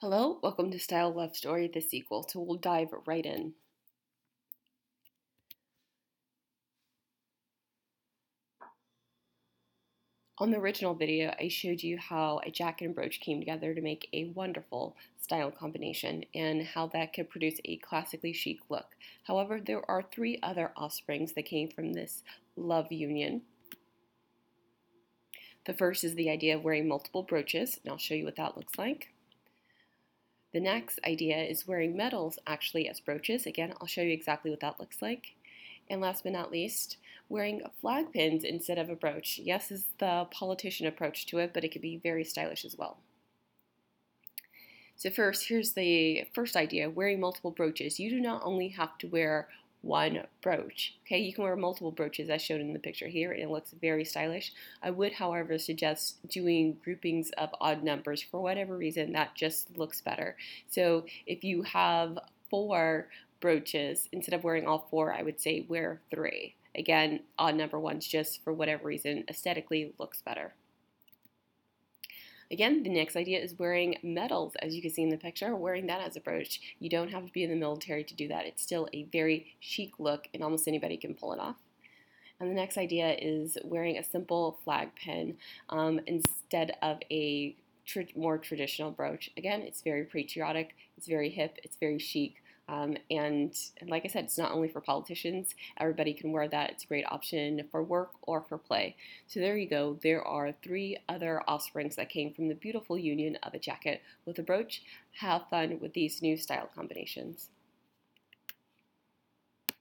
Hello, welcome to Style Love Story, the sequel. So we'll dive right in. On the original video, I showed you how a jacket and brooch came together to make a wonderful style combination and how that could produce a classically chic look. However, there are three other offsprings that came from this love union. The first is the idea of wearing multiple brooches, and I'll show you what that looks like. The next idea is wearing medals actually as brooches. Again, I'll show you exactly what that looks like. And last but not least, wearing flag pins instead of a brooch. Yes, is the politician approach to it, but it could be very stylish as well. So first, here's the first idea, wearing multiple brooches. You do not only have to wear one brooch. Okay, you can wear multiple brooches as shown in the picture here and it looks very stylish. I would, however, suggest doing groupings of odd numbers for whatever reason that just looks better. So if you have four brooches, instead of wearing all four, I would say wear three. Again, odd number ones just for whatever reason aesthetically looks better. Again, the next idea is wearing medals, as you can see in the picture, wearing that as a brooch. You don't have to be in the military to do that. It's still a very chic look, and almost anybody can pull it off. And the next idea is wearing a simple flag pin um, instead of a tr more traditional brooch. Again, it's very patriotic, it's very hip, it's very chic. Um, and, and, like I said, it's not only for politicians. Everybody can wear that. It's a great option for work or for play. So there you go. There are three other offsprings that came from the beautiful union of a jacket with a brooch. Have fun with these new style combinations.